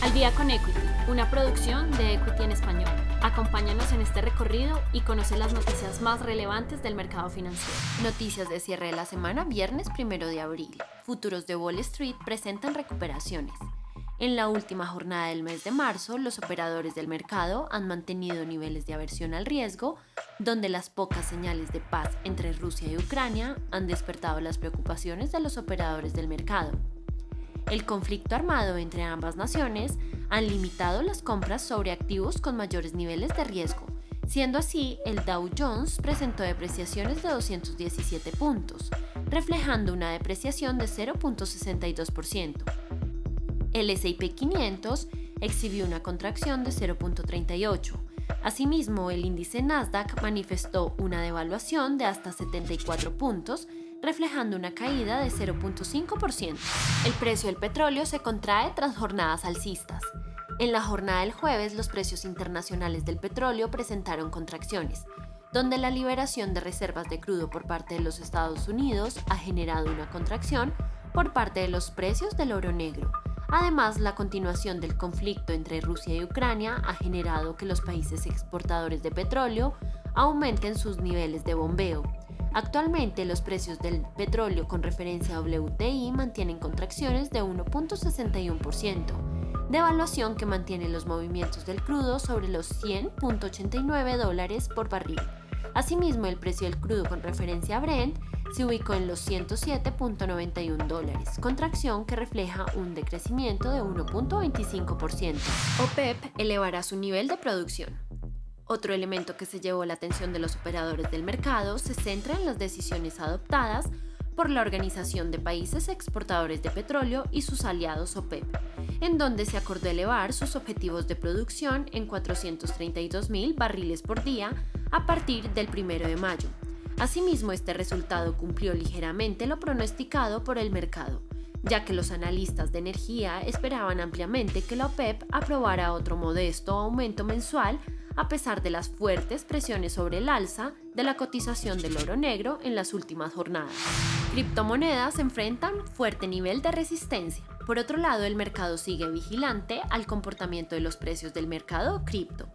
Al día con Equity, una producción de Equity en español. Acompáñanos en este recorrido y conoce las noticias más relevantes del mercado financiero. Noticias de cierre de la semana, viernes 1 de abril. Futuros de Wall Street presentan recuperaciones. En la última jornada del mes de marzo, los operadores del mercado han mantenido niveles de aversión al riesgo, donde las pocas señales de paz entre Rusia y Ucrania han despertado las preocupaciones de los operadores del mercado. El conflicto armado entre ambas naciones han limitado las compras sobre activos con mayores niveles de riesgo, siendo así el Dow Jones presentó depreciaciones de 217 puntos, reflejando una depreciación de 0.62%. El S&P 500 exhibió una contracción de 0.38. Asimismo, el índice Nasdaq manifestó una devaluación de hasta 74 puntos, reflejando una caída de 0.5%. El precio del petróleo se contrae tras jornadas alcistas. En la jornada del jueves, los precios internacionales del petróleo presentaron contracciones, donde la liberación de reservas de crudo por parte de los Estados Unidos ha generado una contracción por parte de los precios del oro negro, Además, la continuación del conflicto entre Rusia y Ucrania ha generado que los países exportadores de petróleo aumenten sus niveles de bombeo. Actualmente los precios del petróleo con referencia a WTI mantienen contracciones de 1.61%, devaluación que mantiene los movimientos del crudo sobre los 100.89 dólares por barril. Asimismo, el precio del crudo con referencia a Brent se ubicó en los 107.91 dólares, contracción que refleja un decrecimiento de 1.25%. OPEP elevará su nivel de producción. Otro elemento que se llevó la atención de los operadores del mercado se centra en las decisiones adoptadas por la Organización de Países Exportadores de Petróleo y sus aliados OPEP, en donde se acordó elevar sus objetivos de producción en 432.000 barriles por día a partir del 1 de mayo, Asimismo, este resultado cumplió ligeramente lo pronosticado por el mercado, ya que los analistas de energía esperaban ampliamente que la OPEP aprobara otro modesto aumento mensual a pesar de las fuertes presiones sobre el alza de la cotización del oro negro en las últimas jornadas. Criptomonedas enfrentan fuerte nivel de resistencia. Por otro lado, el mercado sigue vigilante al comportamiento de los precios del mercado cripto,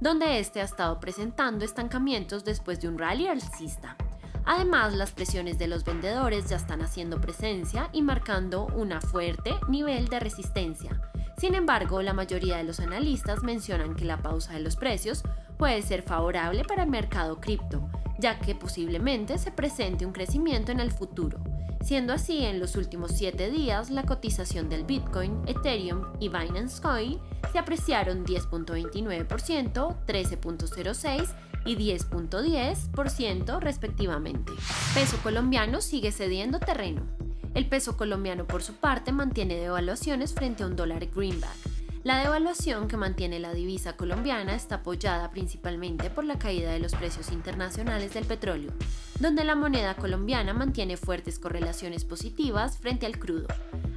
donde este ha estado presentando estancamientos después de un rally alcista. Además, las presiones de los vendedores ya están haciendo presencia y marcando un fuerte nivel de resistencia. Sin embargo, la mayoría de los analistas mencionan que la pausa de los precios puede ser favorable para el mercado cripto, ya que posiblemente se presente un crecimiento en el futuro. Siendo así, en los últimos 7 días, la cotización del Bitcoin, Ethereum y Binance Coin se apreciaron 10.29%, 13.06% y 10.10% respectivamente. Peso colombiano sigue cediendo terreno. El peso colombiano por su parte mantiene devaluaciones frente a un dólar greenback. La devaluación que mantiene la divisa colombiana está apoyada principalmente por la caída de los precios internacionales del petróleo, donde la moneda colombiana mantiene fuertes correlaciones positivas frente al crudo.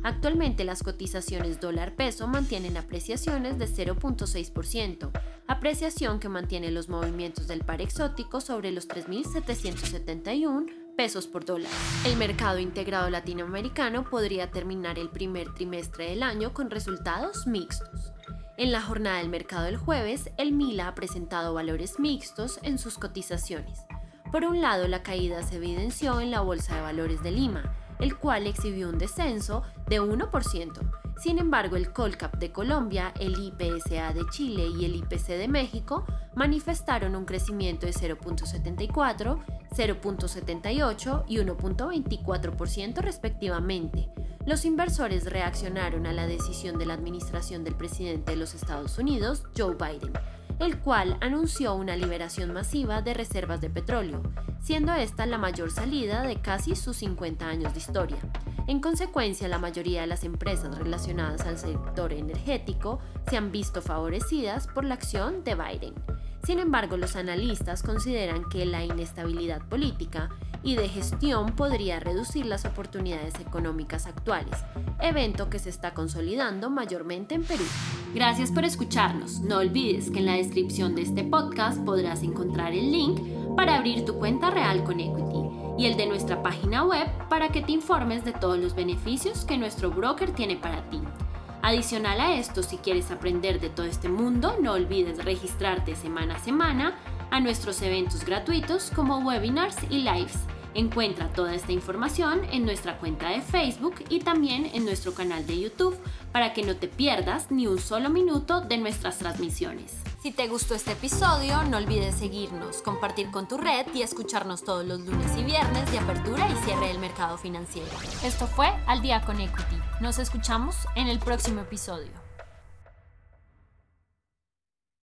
Actualmente las cotizaciones dólar-peso mantienen apreciaciones de 0.6%, apreciación que mantiene los movimientos del par exótico sobre los 3.771 pesos por dólar. El mercado integrado latinoamericano podría terminar el primer trimestre del año con resultados mixtos. En la jornada del mercado del jueves, el MILA ha presentado valores mixtos en sus cotizaciones. Por un lado, la caída se evidenció en la Bolsa de Valores de Lima, el cual exhibió un descenso de 1%. Sin embargo, el Colcap de Colombia, el IPSA de Chile y el IPC de México manifestaron un crecimiento de 0.74, 0.78 y 1.24% respectivamente. Los inversores reaccionaron a la decisión de la administración del presidente de los Estados Unidos, Joe Biden, el cual anunció una liberación masiva de reservas de petróleo, siendo esta la mayor salida de casi sus 50 años de historia. En consecuencia, la mayoría de las empresas relacionadas al sector energético se han visto favorecidas por la acción de Biden. Sin embargo, los analistas consideran que la inestabilidad política y de gestión podría reducir las oportunidades económicas actuales, evento que se está consolidando mayormente en Perú. Gracias por escucharnos. No olvides que en la descripción de este podcast podrás encontrar el link para abrir tu cuenta real con Equity y el de nuestra página web para que te informes de todos los beneficios que nuestro broker tiene para ti. Adicional a esto, si quieres aprender de todo este mundo, no olvides registrarte semana a semana a nuestros eventos gratuitos como webinars y lives. Encuentra toda esta información en nuestra cuenta de Facebook y también en nuestro canal de YouTube para que no te pierdas ni un solo minuto de nuestras transmisiones. Si te gustó este episodio, no olvides seguirnos, compartir con tu red y escucharnos todos los lunes y viernes de apertura y cierre del mercado financiero. Esto fue Al Día con Equity. Nos escuchamos en el próximo episodio.